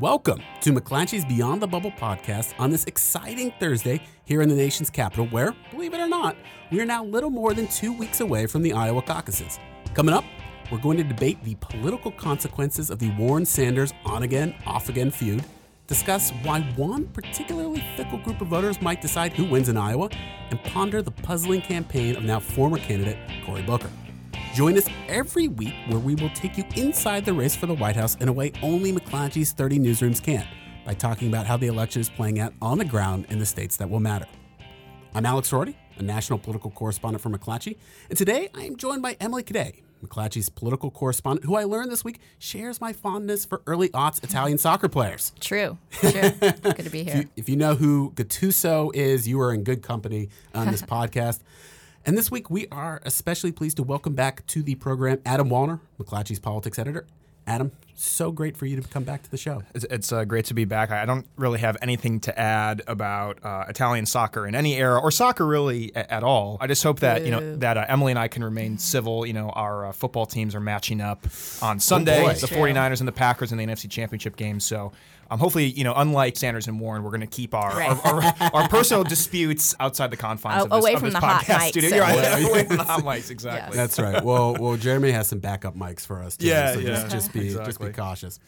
Welcome to McClatchy's Beyond the Bubble podcast on this exciting Thursday here in the nation's capital, where, believe it or not, we are now little more than two weeks away from the Iowa caucuses. Coming up, we're going to debate the political consequences of the Warren Sanders on again, off again feud, discuss why one particularly fickle group of voters might decide who wins in Iowa, and ponder the puzzling campaign of now former candidate Cory Booker. Join us every week where we will take you inside the race for the White House in a way only McClatchy's 30 newsrooms can by talking about how the election is playing out on the ground in the states that will matter. I'm Alex Roarty, a national political correspondent for McClatchy, and today I am joined by Emily Cadei, McClatchy's political correspondent, who I learned this week shares my fondness for early aughts Italian soccer players. True. True. Good to be here. If you, if you know who Gattuso is, you are in good company on this podcast. And this week, we are especially pleased to welcome back to the program Adam Wollner, McClatchy's politics editor. Adam, so great for you to come back to the show. It's, it's uh, great to be back. I don't really have anything to add about uh, Italian soccer in any era or soccer really a- at all. I just hope that you know that uh, Emily and I can remain civil. You know, our uh, football teams are matching up on Sunday. boy. the True. 49ers and the Packers in the NFC Championship game. So. Um, hopefully, you know, unlike Sanders and Warren, we're going to keep our, Right. our, our, our personal disputes outside the confines Oh, of this, away of from this the hot podcast mics. studio. You're right, Away- away from the hot mics, exactly. That's right. Well, well, Jeremy has some backup mics for us. Too, Yeah, so yeah. Just, just be just be cautious.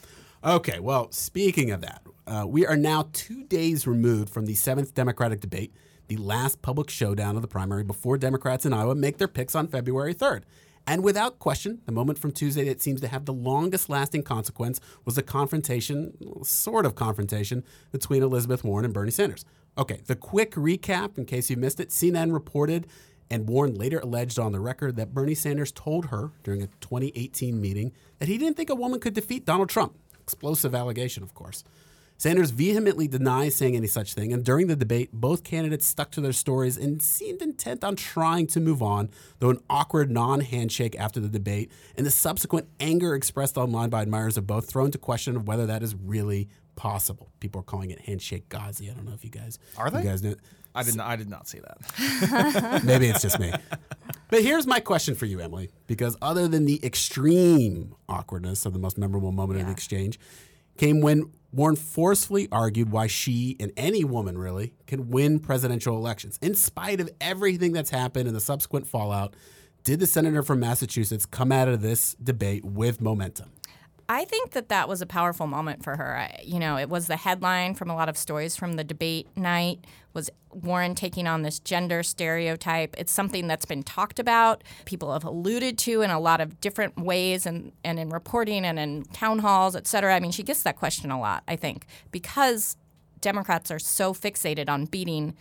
Okay. Well, speaking of that, uh, we are now two days removed from the seventh Democratic debate, the last public showdown of the primary before Democrats in Iowa make their picks on February third. And without question, the moment from Tuesday that seems to have the longest lasting consequence was the confrontation, sort of confrontation, between Elizabeth Warren and Bernie Sanders. Okay, the quick recap, in case you missed it CNN reported and Warren later alleged on the record that Bernie Sanders told her during a 2018 meeting that he didn't think a woman could defeat Donald Trump. Explosive allegation, of course. Sanders vehemently denies saying any such thing, and during the debate, both candidates stuck to their stories and seemed intent on trying to move on, though an awkward non handshake after the debate and the subsequent anger expressed online by admirers of both thrown into question of whether that is really possible. People are calling it handshake Ghazi. I don't know if you guys Are they? You guys know. I did not. I did not see that. Maybe it's just me. But here's my question for you, Emily, because other than the extreme awkwardness of the most memorable moment of the exchange, came when Warren forcefully argued why she and any woman really can win presidential elections. In spite of everything that's happened and the subsequent fallout, did the senator from Massachusetts come out of this debate with momentum? I think that that was a powerful moment for her. I, you know, it was the headline from a lot of stories from the debate night was Warren taking on this gender stereotype. It's something that's been talked about. People have alluded to in a lot of different ways and, and in reporting and in town halls, et cetera. I mean, she gets that question a lot, I think, because Democrats are so fixated on beating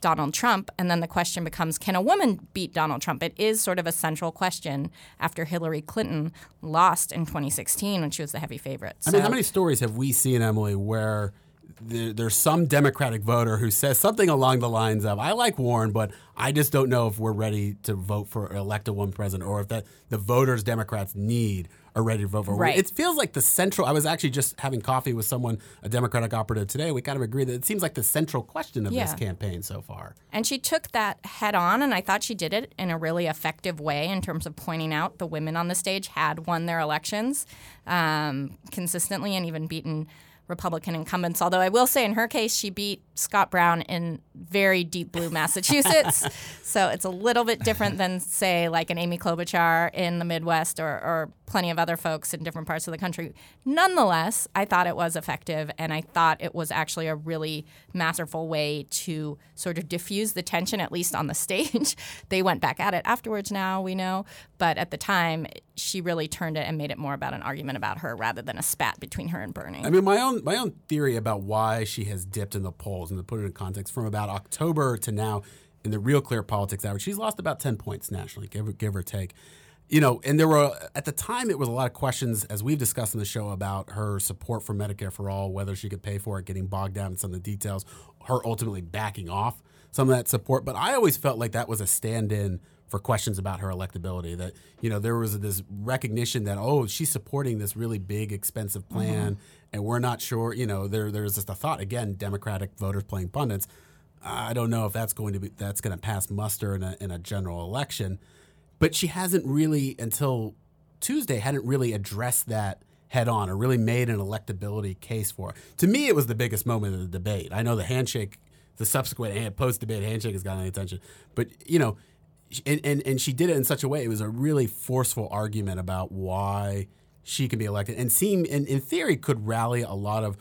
Donald Trump. And then the question becomes can a woman beat Donald Trump? It is sort of a central question after Hillary Clinton lost in 2016 when she was the heavy favorite. I mean, how many stories have we seen, Emily, where there, there's some Democratic voter who says something along the lines of, "I like Warren, but I just don't know if we're ready to vote for elect a woman president, or if that the voters Democrats need are ready to vote for." Right. It feels like the central. I was actually just having coffee with someone, a Democratic operative today. We kind of agree that it seems like the central question of this campaign so far. And she took that head on, and I thought she did it in a really effective way in terms of pointing out the women on the stage had won their elections um, consistently and even beaten Republican incumbents. Although I will say, in her case, she beat Scott Brown in very deep blue Massachusetts. so it's a little bit different than, say, like an Amy Klobuchar in the Midwest or, or plenty of other folks in different parts of the country. Nonetheless, I thought it was effective, and I thought it was actually a really masterful way to sort of diffuse the tension, at least on the stage. they went back at it afterwards now, we know. But at the time, she really turned it and made it more about an argument about her rather than a spat between her and Bernie. I mean, my own my own theory about why she has dipped in the polls, and to put it in context, from about October to now, in the Real Clear Politics average, she's lost about ten points nationally, give give or take. You know, and there were at the time it was a lot of questions, as we've discussed in the show, about her support for Medicare for all, whether she could pay for it, getting bogged down in some of the details, her ultimately backing off some of that support. But I always felt like that was a stand-in for questions about her electability. That you know there was this recognition that oh she's supporting this really big expensive mm-hmm. plan, and we're not sure. You know there there's just a thought again Democratic voters playing pundits. I don't know if that's going to be that's going to pass muster in a in a general election, but she hasn't really until Tuesday hadn't really addressed that head on or really made an electability case for. To me, it was the biggest moment of the debate. I know the handshake, the subsequent post debate handshake has gotten attention, but you know, and, and and she did it in such a way. It was a really forceful argument about why she can be elected, and seem in, in theory could rally a lot of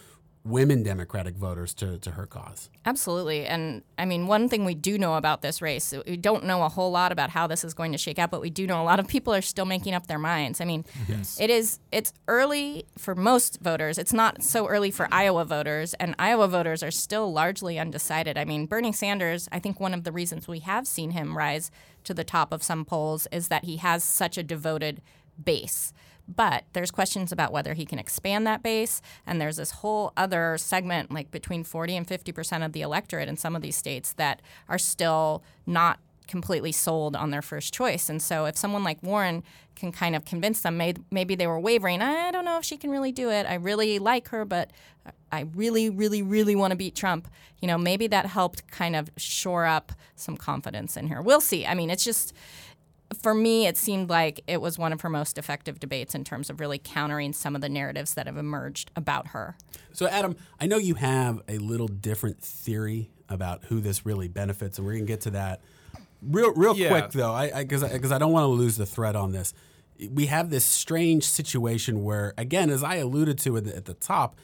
women Democratic voters to, to her cause. Absolutely. And I mean, one thing we do know about this race, we don't know a whole lot about how this is going to shake out, but we do know a lot of people are still making up their minds. I mean, yes. it is it's early for most voters. It's not so early for Iowa voters, and Iowa voters are still largely undecided. I mean, Bernie Sanders, I think one of the reasons we have seen him rise to the top of some polls is that he has such a devoted base. But there's questions about whether he can expand that base. And there's this whole other segment, like between 40 and 50% of the electorate in some of these states, that are still not completely sold on their first choice. And so if someone like Warren can kind of convince them, maybe they were wavering, I don't know if she can really do it. I really like her, but I really, really, really want to beat Trump. You know, maybe that helped kind of shore up some confidence in her. We'll see. I mean, it's just for me, it seemed like it was one of her most effective debates in terms of really countering some of the narratives that have emerged about her. So, Adam, I know you have a little different theory about who this really benefits, and we're going to get to that real, real yeah. quick, though, because I, because I, I don't want to lose the thread on this. We have this strange situation where, again, as I alluded to at the, at the top,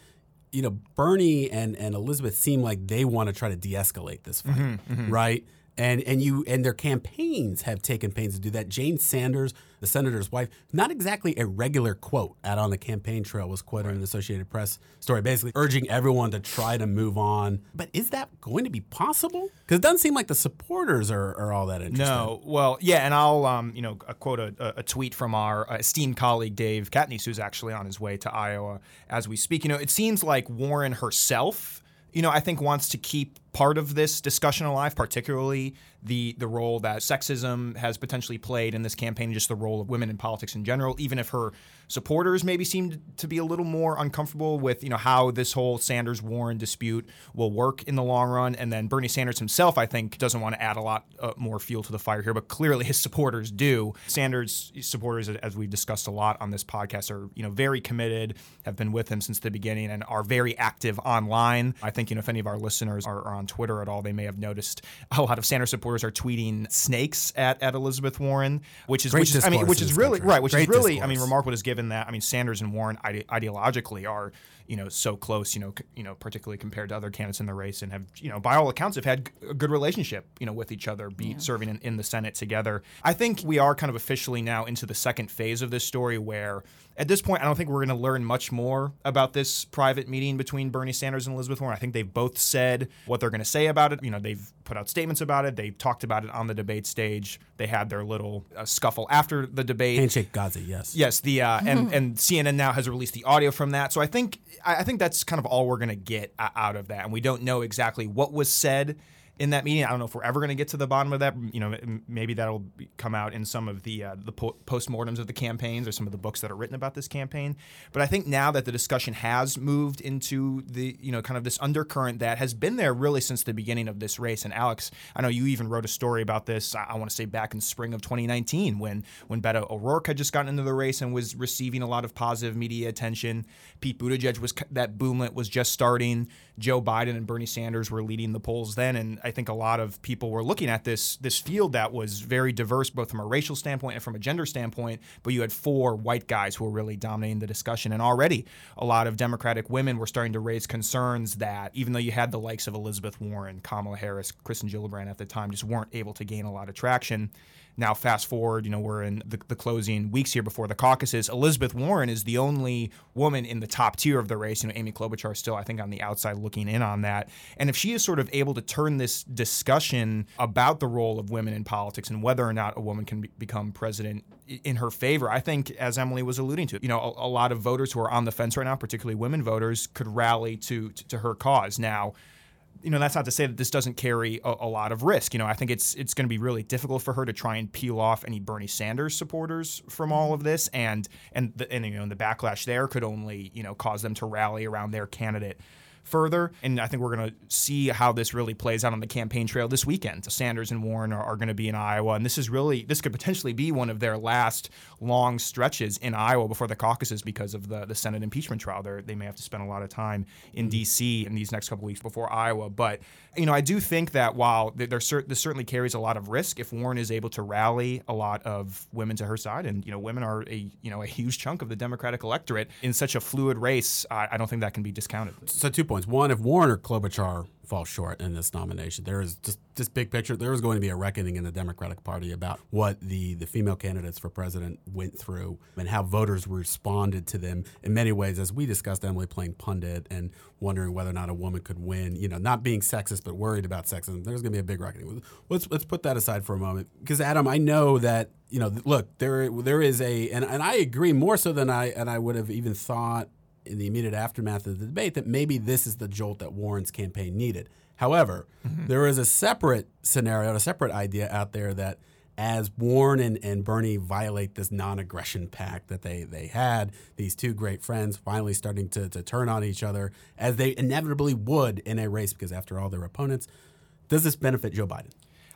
you know, Bernie and, and Elizabeth seem like they want to try to de-escalate this fight, mm-hmm, mm-hmm. right? And and you and their campaigns have taken pains to do that. Jane Sanders, the senator's wife, not exactly a regular quote out on the campaign trail was quoted in an Associated Press story, basically urging everyone to try to move on. But is that going to be possible? Because it doesn't seem like the supporters are, are all that interested. No, well, yeah, and I'll um, you know quote a, a, tweet from our uh, esteemed colleague Dave Catanese, who's actually on his way to Iowa as we speak. You know, it seems like Warren herself you know, I think wants to keep part of this discussion alive, particularly the the role that sexism has potentially played in this campaign, just the role of women in politics in general. Even if her supporters maybe seem to be a little more uncomfortable with you know how this whole Sanders Warren dispute will work in the long run, and then Bernie Sanders himself, I think, doesn't want to add a lot uh, more fuel to the fire here, but clearly his supporters do. Sanders supporters, as we've discussed a lot on this podcast, are you know very committed, have been with him since the beginning, and are very active online. I think you know if any of our listeners are, are on Twitter at all, they may have noticed a lot of Sanders supporters are tweeting snakes at, at Elizabeth Warren, which is Great which is I mean which is really country. right, which Great is really discourse. I mean remarkable. Is given that I mean Sanders and Warren ide- ideologically are you know so close, you know, c- you know, particularly compared to other candidates in the race, and have you know by all accounts have had g- a good relationship, you know, with each other, be yeah. serving in, in the Senate together. I think we are kind of officially now into the second phase of this story, where at this point, I don't think we're going to learn much more about this private meeting between Bernie Sanders and Elizabeth Warren. I think they've both said what they're going to say about it. You know, they've put out statements about it. They talked about it on the debate stage. They had their little uh, scuffle after the debate. Handshake Gazi, yes. Yes, the uh, and and CNN now has released the audio from that. So I think I think that's kind of all we're going to get out of that, and we don't know exactly what was said in that meeting. I don't know if we're ever going to get to the bottom of that. You know, maybe that'll come out in some of the uh, the po- postmortems of the campaigns or some of the books that are written about this campaign. But I think now that the discussion has moved into the you know kind of this undercurrent that has been there really since the beginning of this race. And Alex, I know you even wrote a story about this. I, I want to say back in spring of 2019 when when Beto O'Rourke had just gotten into the race and was receiving a lot of positive media attention. Pete Buttigieg was that boomlet was just starting. Joe Biden and Bernie Sanders were leading the polls then, and I think a lot of people were looking at this this field that was very diverse, both from a racial standpoint and from a gender standpoint. But you had four white guys who were really dominating the discussion, and already a lot of Democratic women were starting to raise concerns that even though you had the likes of Elizabeth Warren, Kamala Harris, Kirsten Gillibrand at the time, just weren't able to gain a lot of traction. Now, fast forward, you know, we're in the, the, closing weeks here before the caucuses. Elizabeth Warren is the only woman in the top tier of the race. You know, Amy Klobuchar is still, I think, on the outside looking in on that. And if she is sort of able to turn this discussion about the role of women in politics and whether or not a woman can be, become president in her favor, I think, as Emily was alluding to, you know, a, a, lot of voters who are on the fence right now, particularly women voters, could rally to, to, to her cause. Now, you know, that's not to say that this doesn't carry a, a lot of risk. You know, I think it's it's going to be really difficult for her to try and peel off any Bernie Sanders supporters from all of this, and and the, and you know, the backlash there could only you know cause them to rally around their candidate further. And I think we're going to see how this really plays out on the campaign trail this weekend. Sanders and Warren are, are going to be in Iowa, and this is really this could potentially be one of their last long stretches in Iowa before the caucuses because of the the Senate impeachment trial. They're, they may have to spend a lot of time in mm-hmm. D.C. in these next couple weeks before Iowa, but you know I do think that while there, this certainly carries a lot of risk if Warren is able to rally a lot of women to her side, and you know women are a you know a huge chunk of the Democratic electorate in such a fluid race. I, I don't think that can be discounted. So two points. One, if Warren or Klobuchar fall short in this nomination. There is just this big picture. There is going to be a reckoning in the Democratic Party about what the the female candidates for president went through and how voters responded to them. In many ways, as we discussed, Emily playing pundit and wondering whether or not a woman could win. You know, not being sexist but worried about sexism. There's going to be a big reckoning. Let's let's put that aside for a moment because Adam, I know that you know. Look, there there is a and, and I agree more so than I and I would have even thought in the immediate aftermath of the debate that maybe this is the jolt that Warren's campaign needed. However, mm-hmm. there is a separate scenario, a separate idea out there that as Warren and, and Bernie violate this non aggression pact that they, they had, these two great friends finally starting to, to turn on each other, as they inevitably would in a race, because after all, their opponents, does this benefit Joe Biden?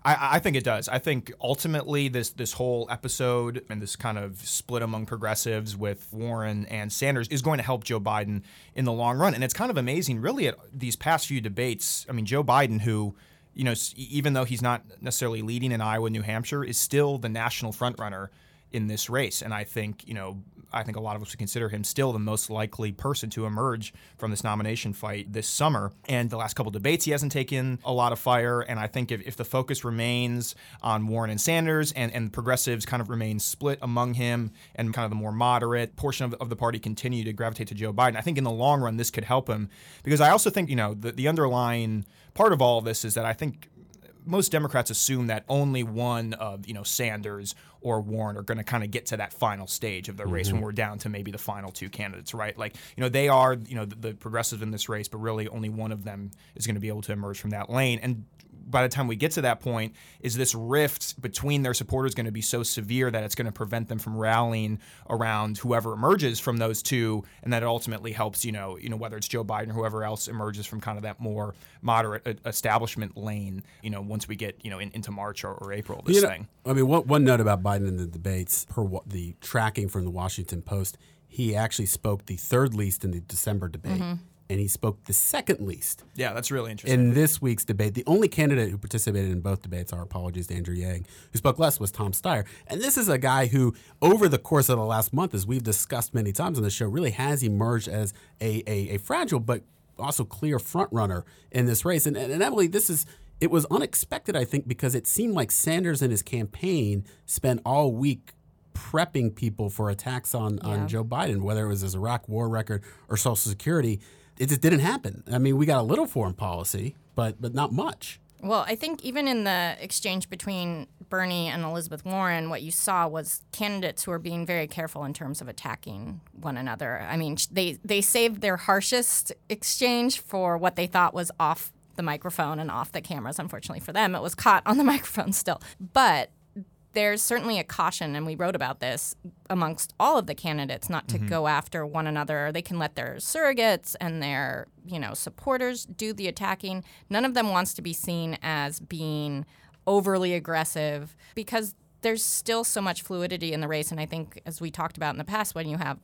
I, I, think it does. I think ultimately this this whole episode and this kind of split among progressives with Warren and Sanders is going to help Joe Biden in the long run. And it's kind of amazing, really, at these past few debates. I mean, Joe Biden, who you know, even though he's not necessarily leading in Iowa, New Hampshire, is still the national frontrunner in this race. And I think, you know, I think a lot of us would consider him still the most likely person to emerge from this nomination fight this summer. And the last couple debates, he hasn't taken a lot of fire. And I think if, if the focus remains on Warren and Sanders and, and progressives kind of remain split among him and kind of the more moderate portion of, of the party continue to gravitate to Joe Biden, I think in the long run, this could help him. Because I also think, you know, the, the underlying part of all of this is that I think most Democrats assume that only one of you know Sanders or Warren are going to kind of get to that final stage of the race mm-hmm. when we're down to maybe the final two candidates, right? Like you know they are you know the, the progressive in this race, but really only one of them is going to be able to emerge from that lane. And by the time we get to that point, is this rift between their supporters going to be so severe that it's going to prevent them from rallying around whoever emerges from those two, and that it ultimately helps, you know, you know whether it's Joe Biden or whoever else emerges from kind of that more moderate establishment lane, you know, once we get you know in, into March or, or April this you know, thing. I mean, one, one note about Biden in the debates, per the tracking from the Washington Post, he actually spoke the third least in the December debate. Mm-hmm and he spoke the second least. Yeah, that's really interesting. In this week's debate, the only candidate who participated in both debates, our apologies to Andrew Yang, who spoke less was Tom Steyer. And this is a guy who, over the course of the last month, as we've discussed many times on the show, really has emerged as a, a, a fragile but also clear front runner in this race. And, and, and Emily, this is it was unexpected, I think, because it seemed like Sanders and his campaign spent all week prepping people for attacks on, yeah. on Joe Biden, whether it was his Iraq war record or Social Security it just didn't happen. I mean, we got a little foreign policy, but but not much. Well, I think even in the exchange between Bernie and Elizabeth Warren, what you saw was candidates who were being very careful in terms of attacking one another. I mean, they they saved their harshest exchange for what they thought was off the microphone and off the cameras. Unfortunately for them, it was caught on the microphone still. But there's certainly a caution, and we wrote about this amongst all of the candidates, not to mm-hmm. go after one another. They can let their surrogates and their you know supporters do the attacking. None of them wants to be seen as being overly aggressive because there's still so much fluidity in the race. And I think, as we talked about in the past, when you have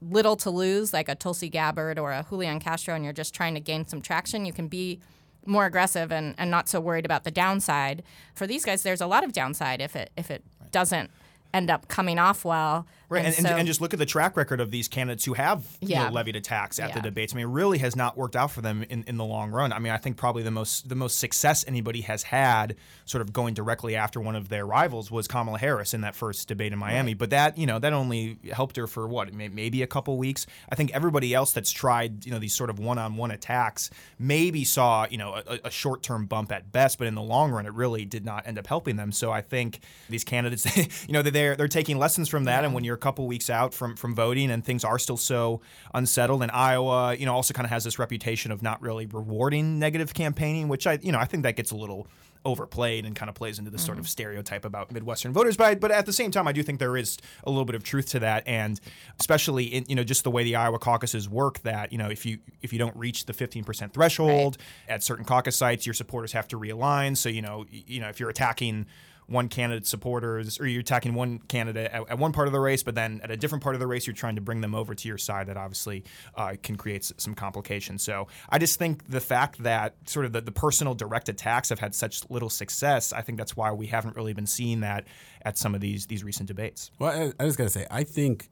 little to lose, like a Tulsi Gabbard or a Julian Castro, and you're just trying to gain some traction, you can be more aggressive and, and not so worried about the downside. For these guys, there's a lot of downside if it if it doesn't end up coming off well. Right, and, and, so, and, just look at the track record of these candidates who have yeah. you know, levied attacks at yeah. the debates. I mean, it really has not worked out for them in, in the long run. I mean, I think probably the most the most success anybody has had, sort of going directly after one of their rivals, was Kamala Harris in that first debate in Miami. Right. But that you know that only helped her for what maybe a couple weeks. I think everybody else that's tried you know these sort of one on one attacks maybe saw you know a, a short term bump at best, but in the long run, it really did not end up helping them. So I think these candidates, you know, they're they're taking lessons from that, yeah. and when you're a couple weeks out from from voting, and things are still so unsettled. And Iowa, you know, also kind of has this reputation of not really rewarding negative campaigning, which I, you know, I think that gets a little overplayed and kind of plays into this mm-hmm. sort of mm-hmm. stereotype about Midwestern voters. But I, but at the same time, I do think there is a little bit of truth to that, and especially in you know just the way the Iowa caucuses work. That you know if you if you don't reach the 15% threshold right. at certain caucus sites, your supporters have to realign. So you know you know if you're attacking one candidate's supporters, or you're attacking one candidate at, at, one part of the race, but then at a different part of the race, you're trying to bring them over to your side. That obviously uh, can create s- some complications. So I just think the fact that sort of the, the personal direct attacks have had such little success, I think that's why we haven't really been seeing that at some of these these recent debates. Well, I, I just got to say, I think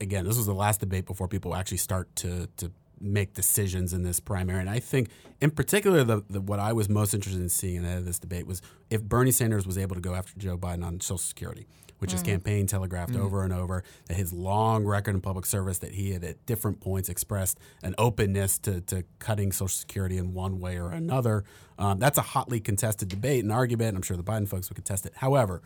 again, this was the last debate before people actually start to to make decisions in this primary. And I think, in particular, the, the, what I was most interested in seeing of this debate was if Bernie Sanders was able to go after Joe Biden on Social Security, which mm. his campaign telegraphed mm. over and over, that his long record in public service, that he had at different points expressed an openness to, to cutting Social Security in one way or another. Um, that's a hotly contested debate and argument. I'm sure the Biden folks would contest it. However,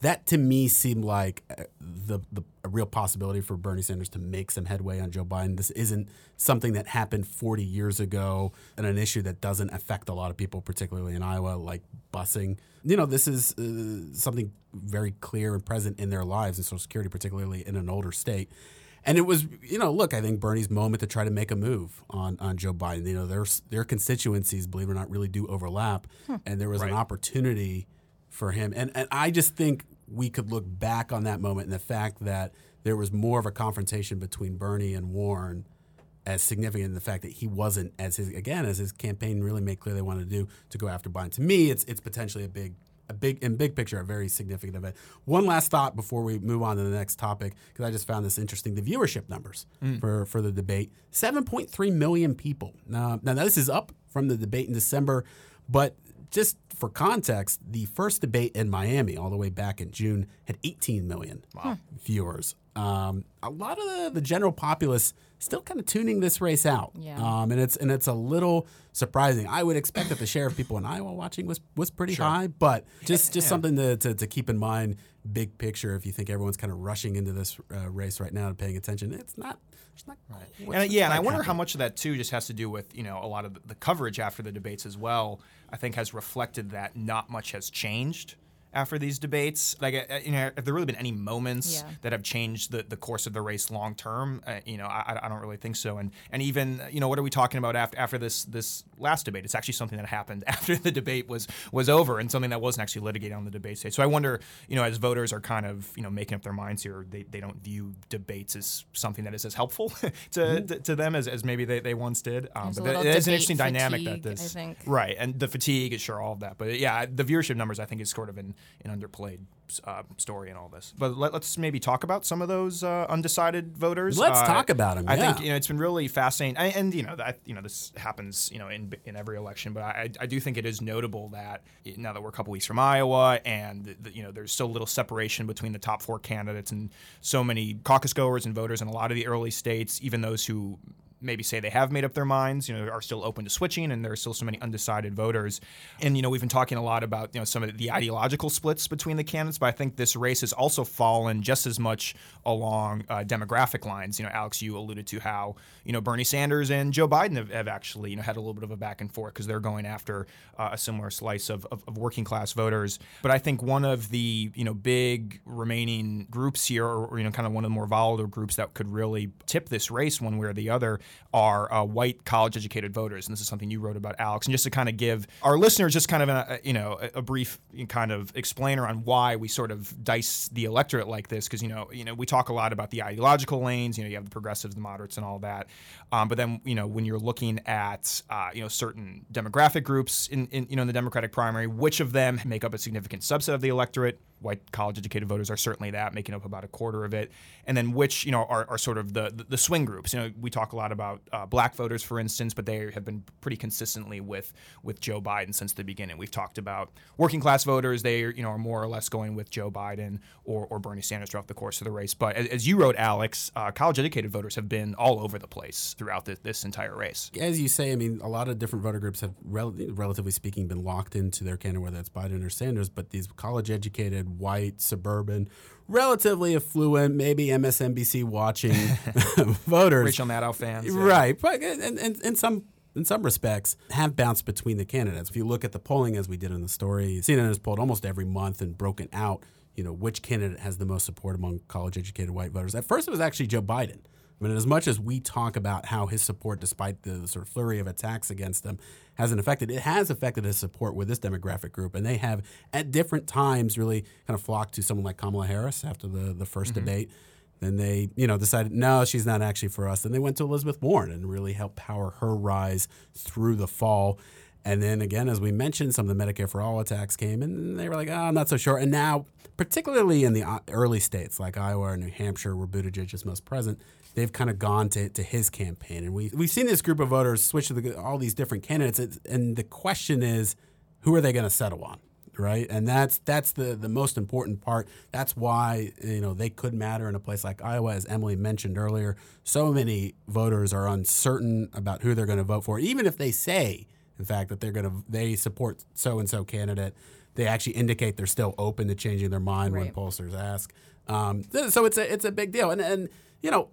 that to me seemed like uh, the, the a real possibility for Bernie Sanders to make some headway on Joe Biden. This isn't something that happened 40 years ago and an issue that doesn't affect a lot of people, particularly in Iowa, like busing. You know, this is uh, something very clear and present in their lives in Social Security, particularly in an older state. And it was, you know, look, I think Bernie's moment to try to make a move on, on Joe Biden. You know, their their constituencies, believe it or not, really do overlap, hmm. and there was right. an opportunity for him. And and I just think we could look back on that moment and the fact that there was more of a confrontation between Bernie and Warren as significant in the fact that he wasn't as his again as his campaign really made clear they wanted to do to go after Biden. To me, it's it's potentially a big a big in big picture a very significant event. One last thought before we move on to the next topic because I just found this interesting. The viewership numbers mm. for for the debate: seven point three million people. Now, now this is up from the debate in December, but just for context, the first debate in Miami, all the way back in June, had 18 million wow. viewers. Um, a lot of the, the general populace still kind of tuning this race out, yeah. um, and it's and it's a little surprising. I would expect that the share of people in Iowa watching was was pretty sure. high, but just just yeah. something to, to, to keep in mind. Big picture, if you think everyone's kind of rushing into this uh, race right now and paying attention, it's not Right. And, yeah, and I wonder how much of that too just has to do with you know a lot of the coverage after the debates as well. I think has reflected that not much has changed after these debates? Like, uh, you know, have there really been any moments yeah. that have changed the, the course of the race long term? Uh, you know, I, I don't really think so. And and even you know, what are we talking about after after this this last debate? It's actually something that happened after the debate was was over, and something that wasn't actually litigated on the debate stage. So I wonder, you know, as voters are kind of you know making up their minds here, they, they don't view debates as something that is as helpful to, mm-hmm. to, to, them as, as maybe they, they once did. Um, but that, it's an interesting fatigue, dynamic that this right, and the fatigue is sure all of that. But yeah, the viewership numbers I think is sort of in an underplayed uh, story in all this. But let, us maybe talk about some of those uh, undecided voters. Let's uh, talk about them. I think you know it's been really fascinating, and, and you know that you know this happens you know in in every election. But I, I do think it is notable that now that we're a couple weeks from Iowa, and the, you know there's so little separation between the top four candidates, and so many caucus goers and voters in a lot of the early states, even those who maybe say they have made up their minds, you know, are still open to switching, and there are still so many undecided voters. And you know, we've been talking a lot about you know some of the ideological splits between the candidates, but I think this race has also fallen just as much along uh, demographic lines. You know, Alex, you alluded to how you know Bernie Sanders and Joe Biden have, have actually you know had a little bit of a back and forth because they're going after uh, a similar slice of, of, of, working class voters. But I think one of the you know big remaining groups here, or, or you know kind of one of the more volatile groups that could really tip this race one way or the other are uh, white college educated voters. And this is something you wrote about, Alex. And just to kind of give our listeners just kind of a, you know a, brief kind of explainer on why we sort of dice the electorate like this, because you know you know we talk a lot about the ideological lanes. You know you have the progressives, the moderates, and all that. Um, but then you know when you're looking at uh, you know certain demographic groups in, in you know in the Democratic primary, which of them make up a significant subset of the electorate? White college educated voters are certainly that, making up about a quarter of it. And then which, you know, are, are sort of the, the swing groups. You know, we talk a lot about uh, black voters, for instance, but they have been pretty consistently with with Joe Biden since the beginning. We've talked about working class voters. They, you know, are more or less going with Joe Biden or, or Bernie Sanders throughout the course of the race. But as, as you wrote, Alex, uh, college educated voters have been all over the place throughout the, this entire race. As you say, I mean, a lot of different voter groups have, rel- relatively speaking, been locked into their candidate, whether it's Biden or Sanders. But these college educated, white, suburban, relatively affluent, maybe MSNBC watching voters. Rachel Maddow fans. yeah. Right, but in, in, in some in some respects have bounced between the candidates. If you look at the polling as we did in the story, CNN has polled almost every month and broken out, you know, which candidate has the most support among college educated white voters. At first it was actually Joe Biden. Mean, as much as we talk about how his support, despite the sort of flurry of attacks against him, hasn't affected, it has affected his support with this demographic group. And they have, at different times, really kind of flocked to someone like Kamala Harris after the, the 1st debate. Then they, you know, decided no, she's not actually for us. Then they went to Elizabeth Warren and really helped power her rise through the fall. And then again, as we mentioned, some of the Medicare for All attacks came, and they were like, "Oh, I'm not so sure." And now, particularly in the uh, early states like Iowa or New Hampshire, where Buttigieg is most present, they've kind of gone to, to his campaign, and we we've seen this group of voters switch to the, all these different candidates. It's- And the question is, who are they going to settle on? right? And that's that's the the most important part. That's why you know they could matter in a place like Iowa, as Emily mentioned earlier. So many voters are uncertain about who they're going to vote for, even if they say, in fact, that they're going to they support so and so candidate. They actually indicate they're still open to changing their mind Right. when pollsters ask. Um, so it's a it's a big deal, and and you know.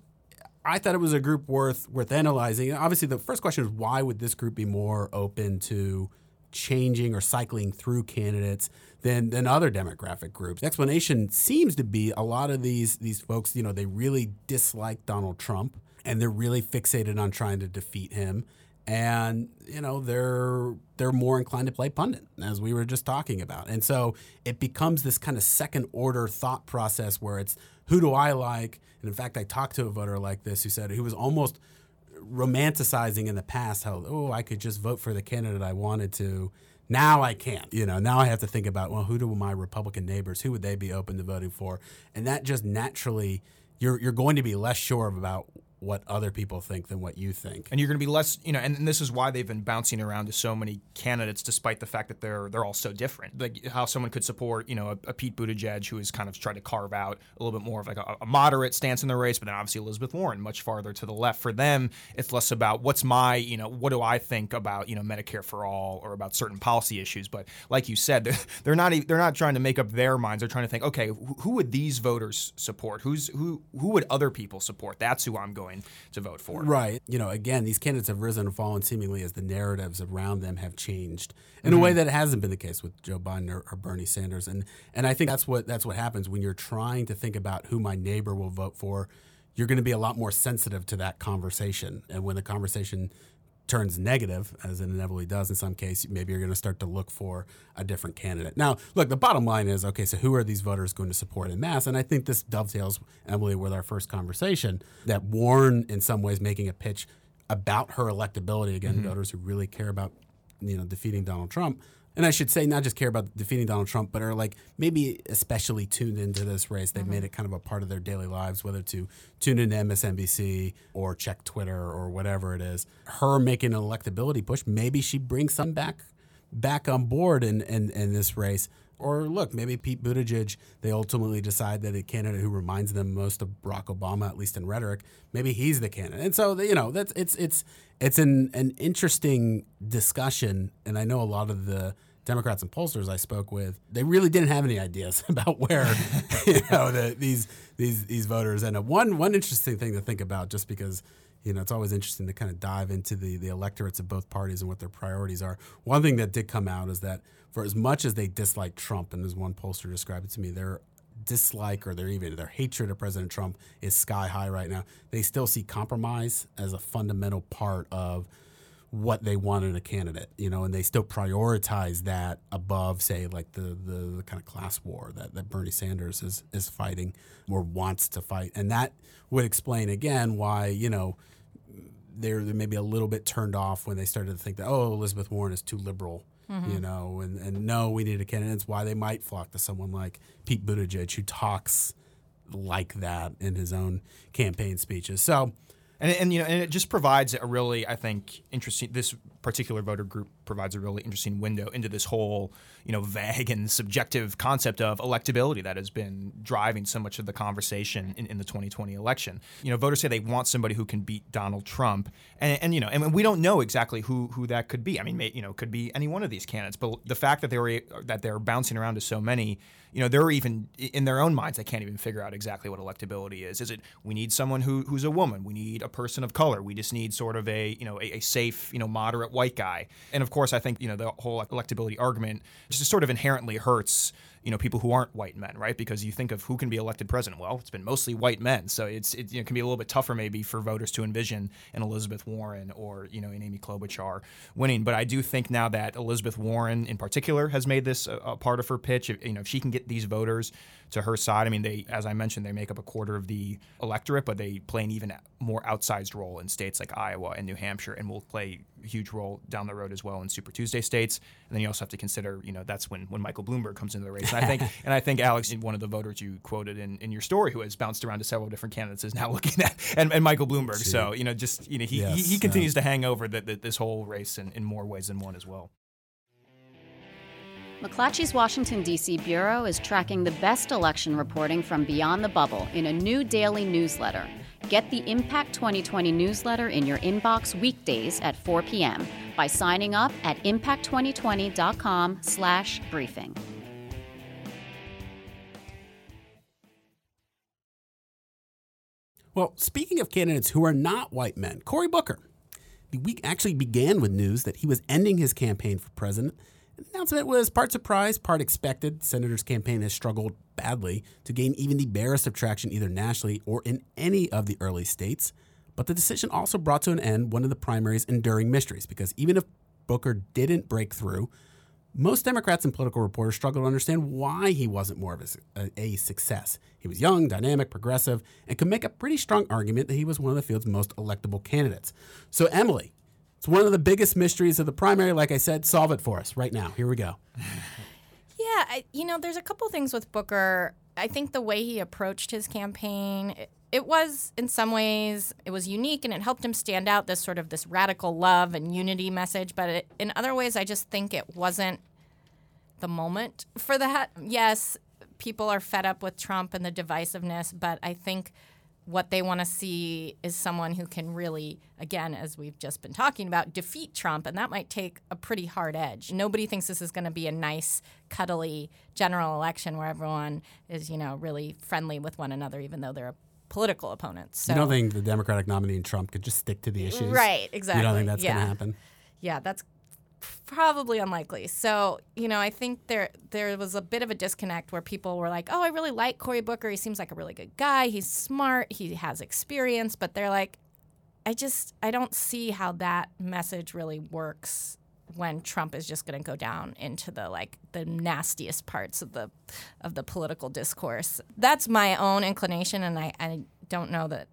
I thought it was a group worth worth analyzing. Obviously, the first question is why would this group be more open to changing or cycling through candidates than than other demographic groups. The explanation seems to be a lot of these these folks, you know, they really dislike Donald Trump and they're really fixated on trying to defeat him. And you know they're they're more inclined to play pundit, as we were just talking about, and so it becomes this kind of second order thought process where it's who do I like? And in fact, I talked to a voter like this who said he was almost romanticizing in the past how oh I could just vote for the candidate I wanted to. Now I can't. You know, now I have to think about well, who do my Republican neighbors? Who would they be open to voting for? And that just naturally, you're you're going to be less sure of about what other people think than what you think. and you're going to be less, you know, and, and this is why they've been bouncing around to so many candidates, despite the fact that they're they're all so different. Like how someone could support, you know, a, a Pete Buttigieg who has kind of tried to carve out a little bit more of like a, a moderate stance in the race, but then obviously Elizabeth Warren much farther to the left. For them, it's less about what's my, you know, what do I think about, you know, Medicare for all or about certain policy issues. But like you said, they're, they're not they're not trying to make up their minds. They're trying to think, okay, who, who would these voters support? Who's who who would other people support? That's who I'm going to vote for. Right. You know, again, these candidates have risen and fallen seemingly as the narratives around them have changed in a way mm-hmm. that hasn't been the case with Joe Biden or, or Bernie Sanders. And and I think that's what that's what happens when you're trying to think about who my neighbor will vote for. You're going to be a lot more sensitive to that conversation. And when the conversation turns negative, as it inevitably does in some case, maybe you're going to start to look for a different candidate. Now, look, the bottom line is okay, so who are these voters going to support in mass? And I think this dovetails, Emily, with our first conversation that Warren, in some ways, making a pitch about her electability again, mm-hmm. voters who really care about you know defeating Donald Trump. And I should say, not just care about defeating Donald Trump, but are like maybe especially tuned into this race. They've made mm-hmm. it kind of a part of their daily lives, whether to tune into MSNBC or check Twitter or whatever it is. Her making an electability push, maybe she brings some back back on board in, in, in this race. Or look, maybe Pete Buttigieg, they ultimately decide that a candidate who reminds them most of Barack Obama, at least in rhetoric, maybe he's the candidate. And so, you know, that's it's it's it's an, an interesting discussion. And I know a lot of the Democrats and pollsters I spoke with, they really didn't have any ideas about where you know the, these these these voters end up. One one interesting thing to think about, just because you know it's always interesting to kind of dive into the the electorates of both parties and what their priorities are. One thing that did come out is that for as much as they dislike Trump, and as one pollster described it to me, their dislike or their even their hatred of President Trump is sky high right now. They still see compromise as a fundamental part of what they want in a candidate, you know, and they still prioritize that above, say, like the, the, the kind of class war that, that Bernie Sanders is, is fighting or wants to fight. And that would explain again why, you know, they're, they're maybe a little bit turned off when they started to think that, oh, Elizabeth Warren is too liberal, mm-hmm. you know, and, and no, we need a candidate. It's why they might flock to someone like Pete Buttigieg, who talks like that in his own campaign speeches. So, And, and you know, and it just provides a really, I think, interesting. This particular voter group provides a really interesting window into this whole, you know, vague and subjective concept of electability that has been driving so much of the conversation in, in the 2020 election. You know, voters say they want somebody who can beat Donald Trump, and, and you know, and we don't know exactly who who that could be. I mean, may, you know, could be any one of these candidates, but the fact that they were that they're bouncing around to so many you know, they're even in their own minds, they can't even figure out exactly what electability is. Is it we need someone who, who's a woman? We need a person of color. We just need sort of a, you know, a, a safe, you know, moderate white guy. And of course, I think, you know, the whole electability argument just sort of inherently hurts you know people who aren't white men, right? Because you think of who can be elected president. Well, it's been mostly white men, so it's it you know, can be a little bit tougher maybe for voters to envision an Elizabeth Warren or you know an Amy Klobuchar winning. But I do think now that Elizabeth Warren in particular has made this a, a part of her pitch. If, you know if she can get these voters to her side. I mean, they, as I mentioned, they make up a quarter of the electorate, but they play an even more outsized role in states like Iowa and New Hampshire, and will play a huge role down the road as well in Super Tuesday states. And then you also have to consider, you know, that's when when Michael Bloomberg comes into the race. And I think, and I think Alex, one of the voters you quoted in, in your story, who has bounced around to several different candidates, is now looking at and, and Michael Bloomberg. So you know, just you know, he yes, he, he, continues uh, to hang over the, the, this whole race in, in more ways than one as well. McClatchy's Washington, D.C. Bureau is tracking the best election reporting from beyond the bubble in a new daily newsletter. Get the Impact 2020 newsletter in your inbox weekdays at 4 p.m. by signing up at impact2020.com/briefing. Well, speaking of candidates who are not white men, Cory Booker. The week actually began with news that he was ending his campaign for president the announcement was part surprise, part expected. Senator's campaign has struggled badly to gain even the barest of traction either nationally or in any of the early states. But the decision also brought to an end one of the primary's enduring mysteries because even if Booker didn't break through, most Democrats and political reporters struggle to understand why he wasn't more of a, a, success. He was young, dynamic, progressive, and could make a pretty strong argument that he was one of the field's most electable candidates. So, Emily, it's one of the biggest mysteries of the primary. Like I said, solve it for us right now. Here we go. Yeah, I, you know, there's a couple things with Booker. I think the way he approached his campaign, it, was in some ways it was unique and it helped him stand out. This sort of this radical love and unity message, but it, in other ways, I just think it wasn't the moment for that. Yes, people are fed up with Trump and the divisiveness, but I think what they want to see is someone who can really, again, as we've just been talking about, defeat Trump. And that might take a pretty hard edge. Nobody thinks this is going to be a nice, cuddly general election where everyone is, you know, really friendly with one another, even though they're political opponents. So, you don't think the Democratic nominee and Trump could just stick to the issues? Right, exactly. You don't think that's yeah. going to happen? Yeah, that's probably unlikely. So, you know, I think there there was a bit of a disconnect where people were like, "Oh, I really like Cory Booker. He seems like a really good guy. He's smart. He has experience." But they're like, "I just I don't see how that message really works when Trump is just going to go down into the like the nastiest parts of the of the political discourse." That's my own inclination and I I don't know that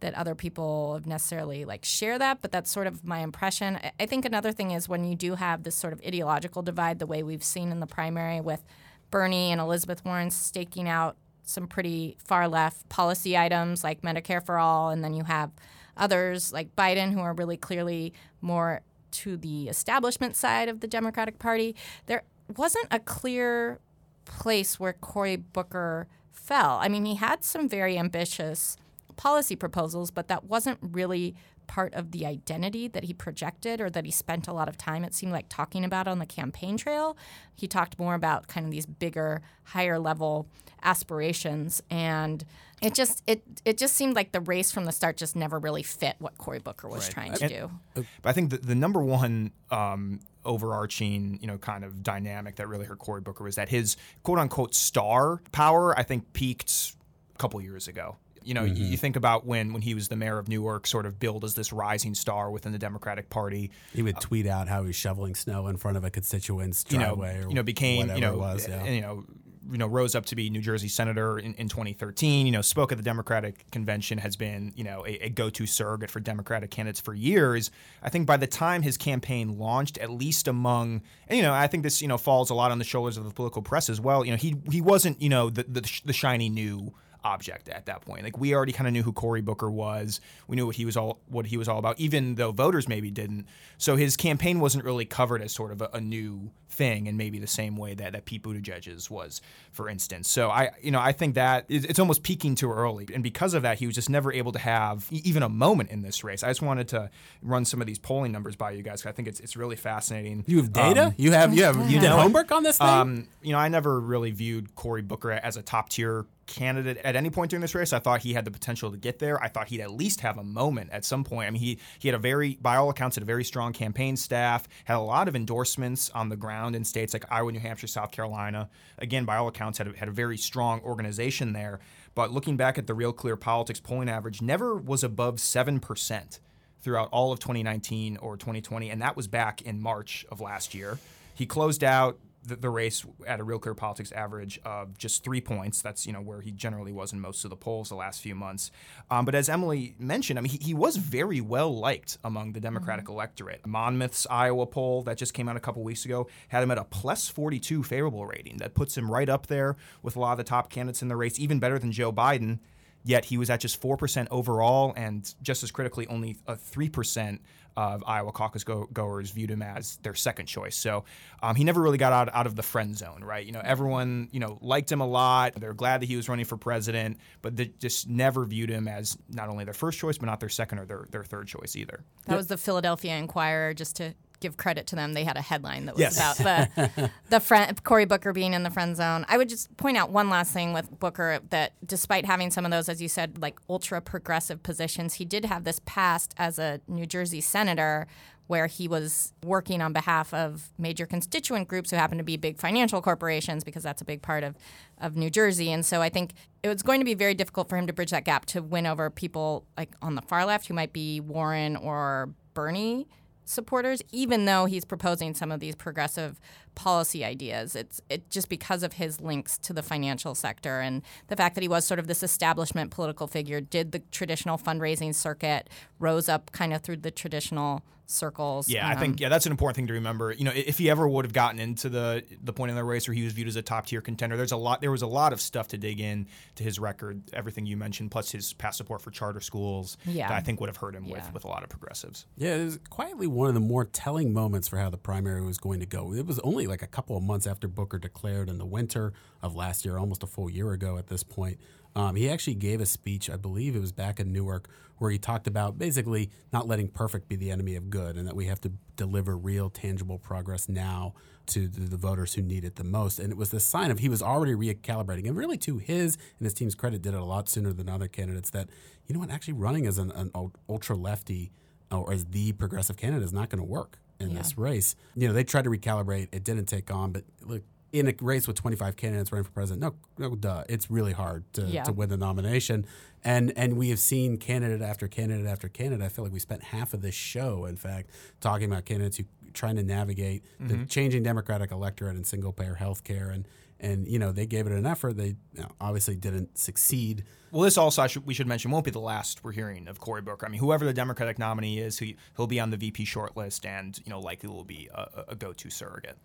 that other people necessarily like share that, but that's sort of my impression. I think another thing is when you do have this sort of ideological divide, the way we've seen in the primary with Bernie and Elizabeth Warren staking out some pretty far left policy items like Medicare for all, and then you have others like Biden who are really clearly more to the establishment side of the Democratic Party. There wasn't a clear place where Cory Booker fell. I mean, he had some very ambitious policy proposals, but that wasn't really part of the identity that he projected or that he spent a lot of time, it seemed like, talking about on the campaign trail. He talked more about kind of these bigger, higher level aspirations. And it just it it just seemed like the race from the start just never really fit what Cory Booker was right. trying to and, do. But I think the, the number one um, overarching, you know, kind of dynamic that really hurt Cory Booker was that his quote unquote star power, I think, peaked a couple years ago. You know, mm-hmm. you think about when when he was the mayor of Newark, sort of billed as this rising star within the Democratic Party. He would tweet out how he was shoveling snow in front of a constituent's driveway, you know, you know became you know, was, yeah. and, you know, you know, rose up to be New Jersey senator in, in 2013. You know, spoke at the Democratic convention, has been you know a, a, go-to surrogate for Democratic candidates for years. I think by the time his campaign launched, at least among, and you know, I think this you know falls a lot on the shoulders of the political press as well. You know, he he wasn't you know the the, the shiny new object at that point. Like we already kind of knew who Cory Booker was. We knew what he was all what he was all about, even though voters maybe didn't. So his campaign wasn't really covered as sort of a, a new thing in maybe the same way that, that Pete Buttigieg's was, for instance. So I you know I think that it's almost peaking too early, and because of that, he was just never able to have even a moment in this race. I just wanted to run some of these polling numbers by you guys. Because I think it's it's really fascinating. You have data. Um, you have you have you did homework on this thing. Um, you know, I never really viewed Cory Booker as a top tier candidate at any point during this race. I thought he had the potential to get there. I thought he'd at least have a moment at some point. I mean, he he had a very, by all accounts, had a very strong campaign staff, had a lot of endorsements on the ground in states like Iowa, New Hampshire, South Carolina. Again, by all accounts, had a, had a very strong organization there. But looking back at the Real Clear Politics polling average, never was above seven percent throughout all of 2019 or 2020, and that was back in March of last year. He closed out the, the, race at a real clear politics average of just three points. That's you know where he generally was in most of the polls the last few months. Um, but as Emily mentioned, I mean he, he was very well liked among the Democratic mm-hmm. electorate. Monmouth's Iowa poll that just came out a couple weeks ago had him at a plus 42 favorable rating. That puts him right up there with a lot of the top candidates in the race, even better than Joe Biden. Yet he was at just 4% overall, and just as critically, only a 3% of Iowa caucus go- goers viewed him as their second choice. So um, he never really got out, out of the friend zone, right? You know, everyone, you know, liked him a lot. They're glad that he was running for president, but they just never viewed him as not only their first choice, but not their second or their, their third choice either. That was the Philadelphia Inquirer, just to give credit to them. They had a headline that was yes. about the the friend Cory Booker being in the friend zone. I would just point out one last thing with Booker that despite having some of those, as you said, like ultra progressive positions, he did have this past as a New Jersey senator where he was working on behalf of major constituent groups who happen to be big financial corporations because that's a big part of, of New Jersey. And so I think it was going to be very difficult for him to bridge that gap to win over people like on the far left who might be Warren or Bernie supporters, even though he's proposing some of these progressive policy ideas. It's it just because of his links to the financial sector and the fact that he was sort of this establishment political figure, did the traditional fundraising circuit, rose up kind of through the traditional circles. Yeah, um, I think um, yeah, that's an important thing to remember. You know, if he ever would have gotten into the the point in the race where he was viewed as a top tier contender, there's a lot there was a lot of stuff to dig in to his record, everything you mentioned, plus his past support for charter schools. Yeah. that I think would have hurt him yeah. with with a lot of progressives. Yeah, it was quietly one of the more telling moments for how the primary was going to go. It was only like a couple of months after Booker declared in the winter of last year, almost a full year ago at this point. Um, he actually gave a speech, I believe it was back in Newark, where he talked about basically not letting perfect be the enemy of good and that we have to deliver real, tangible progress now to the, the voters who need it the most. And it was the sign of he was already recalibrating. And really, to his and his team's credit, did it a lot sooner than other candidates that, you know what, actually running as an, an ultra lefty or as the progressive candidate is not going to work in yeah. this race. You know, they tried to recalibrate, it didn't take on, but look, in a race with 25 candidates running for president, no, no, duh, it's really hard to, yeah. to win the nomination. And and we have seen candidate after candidate after candidate. I feel like we spent half of this show, in fact, talking about candidates who trying to navigate mm-hmm. the changing Democratic electorate and single payer health care. And, and, you know, they gave it an effort. They you know, obviously didn't succeed. Well, this also, should, we should mention, won't be the last we're hearing of Cory Booker. I mean, whoever the Democratic nominee is, he, he'll be on the VP shortlist and, you know, likely will be a, a go to surrogate.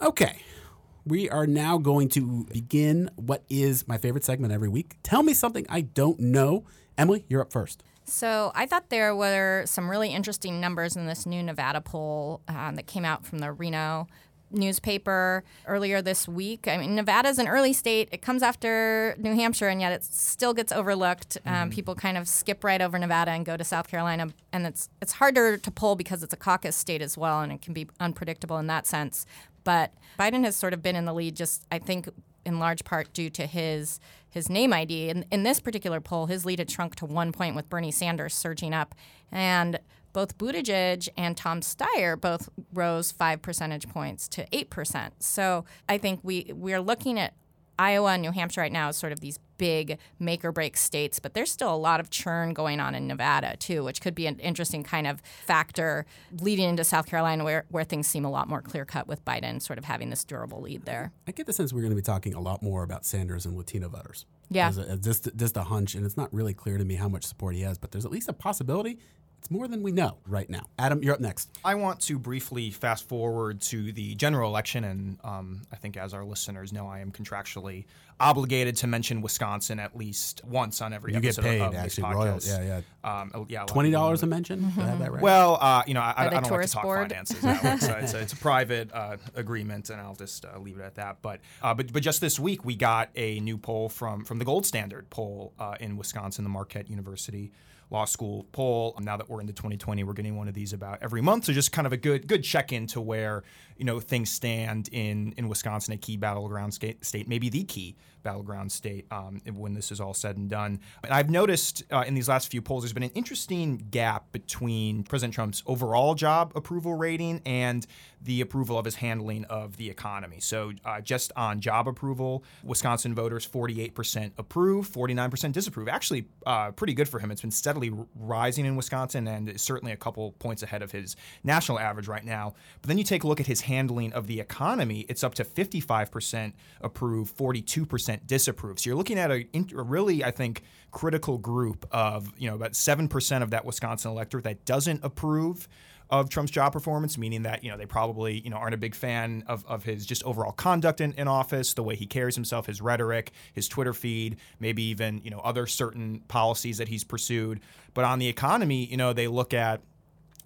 Okay we are now going to begin what is my favorite segment every week. Tell me something I don't know. Emily, you're up first. So I thought there were some really interesting numbers in this new Nevada poll um, that came out from the Reno newspaper earlier this week. I mean, Nevada is an early state. It comes after New Hampshire, and yet it still gets overlooked. Um, mm-hmm. People kind of skip right over Nevada and go to South Carolina, and it's it's harder to poll because it's a caucus state as well, and it can be unpredictable in that sense. But Biden has sort of been in the lead, just I think in large part due to his his name ID. In, in this particular poll, his lead had shrunk to one point with Bernie Sanders surging up, and both Buttigieg and Tom Steyer both rose five percentage points to eight percent. So I think we we're looking at Iowa and New Hampshire right now as sort of these big make or break states, but there's still a lot of churn going on in Nevada too, which could be an interesting kind of factor leading into South Carolina where, where things seem a lot more clear cut with Biden sort of having this durable lead there. I get the sense we're going to be talking a lot more about Sanders and Latino voters. Yeah. As a, as just, just a hunch, and it's not really clear to me how much support he has, but there's at least a possibility It's more than we know right now. Adam, you're up next. I want to briefly fast forward to the general election, and um, I think as our listeners know, I am contractually obligated to mention Wisconsin at least once on every You get episode paid, of, of actually, this podcast. royals. Yeah, yeah. Um, uh, yeah, Twenty dollars a mention. Did I have that right? Well, uh, you know, I, I, I don't like to talk board? finances. Alex. Uh, it's, a, it's a private uh, agreement, and I'll just uh, leave it at that. But, uh, but but just this week, we got a new poll from from the Gold Standard poll uh, in Wisconsin, the Marquette University Law School poll. Now that we're into 2020, we're getting one of these about every month. So just kind of a good good check in to where you know things stand in in Wisconsin, a key battleground state, maybe the key battleground state um, when this is all said and done. And I've noticed uh, in these last few polls, there's been an interesting gap between President Trump's overall job approval rating and the approval of his handling of the economy. So uh, just on job approval, Wisconsin voters 48% approve, 49% disapprove. Actually, uh, pretty good for him. It's been steadily rising in Wisconsin and is certainly a couple points ahead of his national average right now. But then you take a look at his handling of the economy, it's up to 55% approve, 42% disapprove. So you're looking at a, a really, I think, critical group of, you know, about 7% of that Wisconsin electorate that doesn't approve of Trump's job performance, meaning that you know they probably you know aren't a big fan of, of his just overall conduct in, in office, the way he carries himself, his rhetoric, his Twitter feed, maybe even you know other certain policies that he's pursued. But on the economy, you know they look at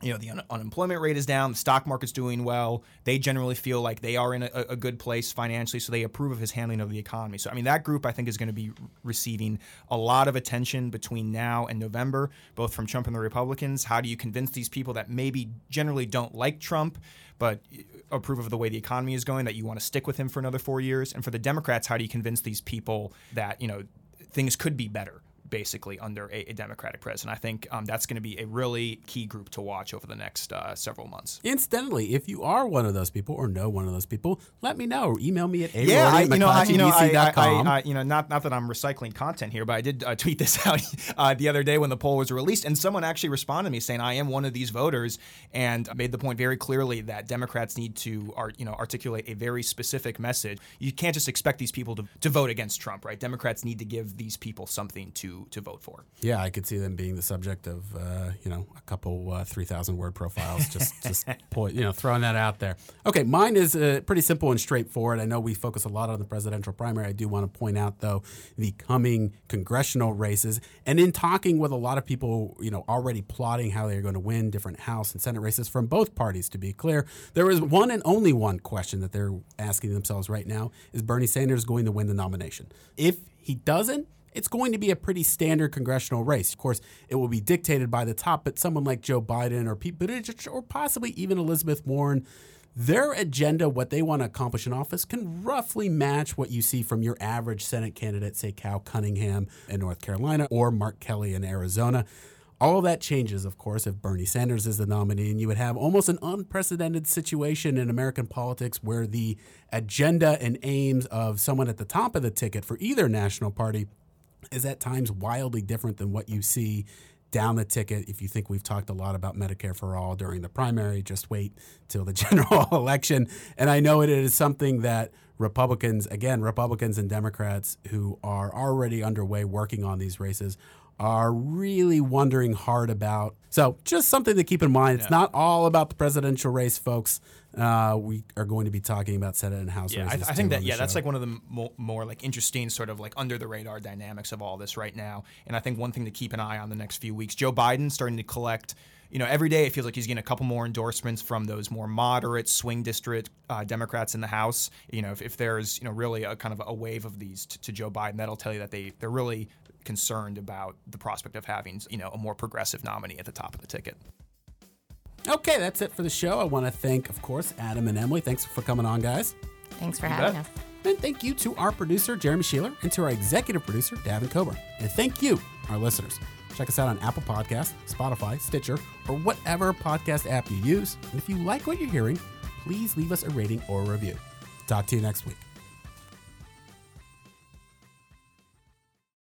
you know the un- unemployment rate is down the stock market's doing well they generally feel like they are in a, a good place financially so they approve of his handling of the economy. So i mean that group i think is going to be receiving a lot of attention between now and november both from trump and the republicans. How do you convince these people that maybe generally don't like trump but approve of the way the economy is going that you want to stick with him for another four years? And for the democrats how do you convince these people that you know things could be better basically under a, a Democratic president. I think um, that's going to be a really key group to watch over the next uh, several months. Incidentally, if you are one of those people or know one of those people, let me know or email me at a Yeah, I, you know, I, you know, I, I. I, you know, not not that I'm recycling content here, but I did uh, tweet this out uh, the other day when the poll was released, and someone actually responded to me saying I am one of these voters, and made the point very clearly that Democrats need to, art, you know, articulate a very specific message. You can't just expect these people to, to vote against Trump, right? Democrats need to give these people something to to vote for. Yeah, I could see them being the subject of uh, you know a couple uh, three thousand word profiles. Just just point, you know throwing that out there. Okay, mine is uh, pretty simple and straightforward. I know we focus a lot on the presidential primary. I do want to point out though the coming congressional races, and in talking with a lot of people, you know, already plotting how they're going to win different House and Senate races from both parties. To be clear, there is one and only one question that they're asking themselves right now: Is Bernie Sanders going to win the nomination? If he doesn't it's going to be a pretty standard congressional race. Of course, it will be dictated by the top, but someone like Joe Biden or Pete Buttigieg or possibly even Elizabeth Warren, their agenda, what they want to accomplish in office, can roughly match what you see from your average Senate candidate, say Cal Cunningham in North Carolina or Mark Kelly in Arizona. All that changes, of course, if Bernie Sanders is the nominee, and you would have almost an unprecedented situation in American politics where the agenda and aims of someone at the top of the ticket for either national party is at times wildly different than what you see down the ticket. If you think we've talked a lot about Medicare for all during the primary, just wait till the general election. And I know it is something that Republicans, again, Republicans and Democrats who are already underway working on these races, are really wondering hard about. So, just something to keep in mind. It's not all about the presidential race, folks. Uh, we are going to be talking about Senate and House Yeah, I, races. I think that yeah, that's like one of the more, more like interesting sort of like under the radar dynamics of all this right now. And I think one thing to keep an eye on the next few weeks, Joe Biden starting to collect. You know, every day it feels like he's getting a couple more endorsements from those more moderate swing district uh, Democrats in the House. You know, if, if there's you know really a kind of a wave of these to, to Joe Biden, that'll tell you that they they're really concerned about the prospect of having you know a more progressive nominee at the top of the ticket. Okay, that's it for the show. I want to thank, of course, Adam and Emily. Thanks for coming on, guys. Thanks for You having bet. us. And thank you to our producer, Jeremy Sheeler, and to our executive producer, Davin Coburn. And thank you, our listeners. Check us out on Apple Podcasts, Spotify, Stitcher, or whatever podcast app you use. And if you like what you're hearing, please leave us a rating or a review. Talk to you next week.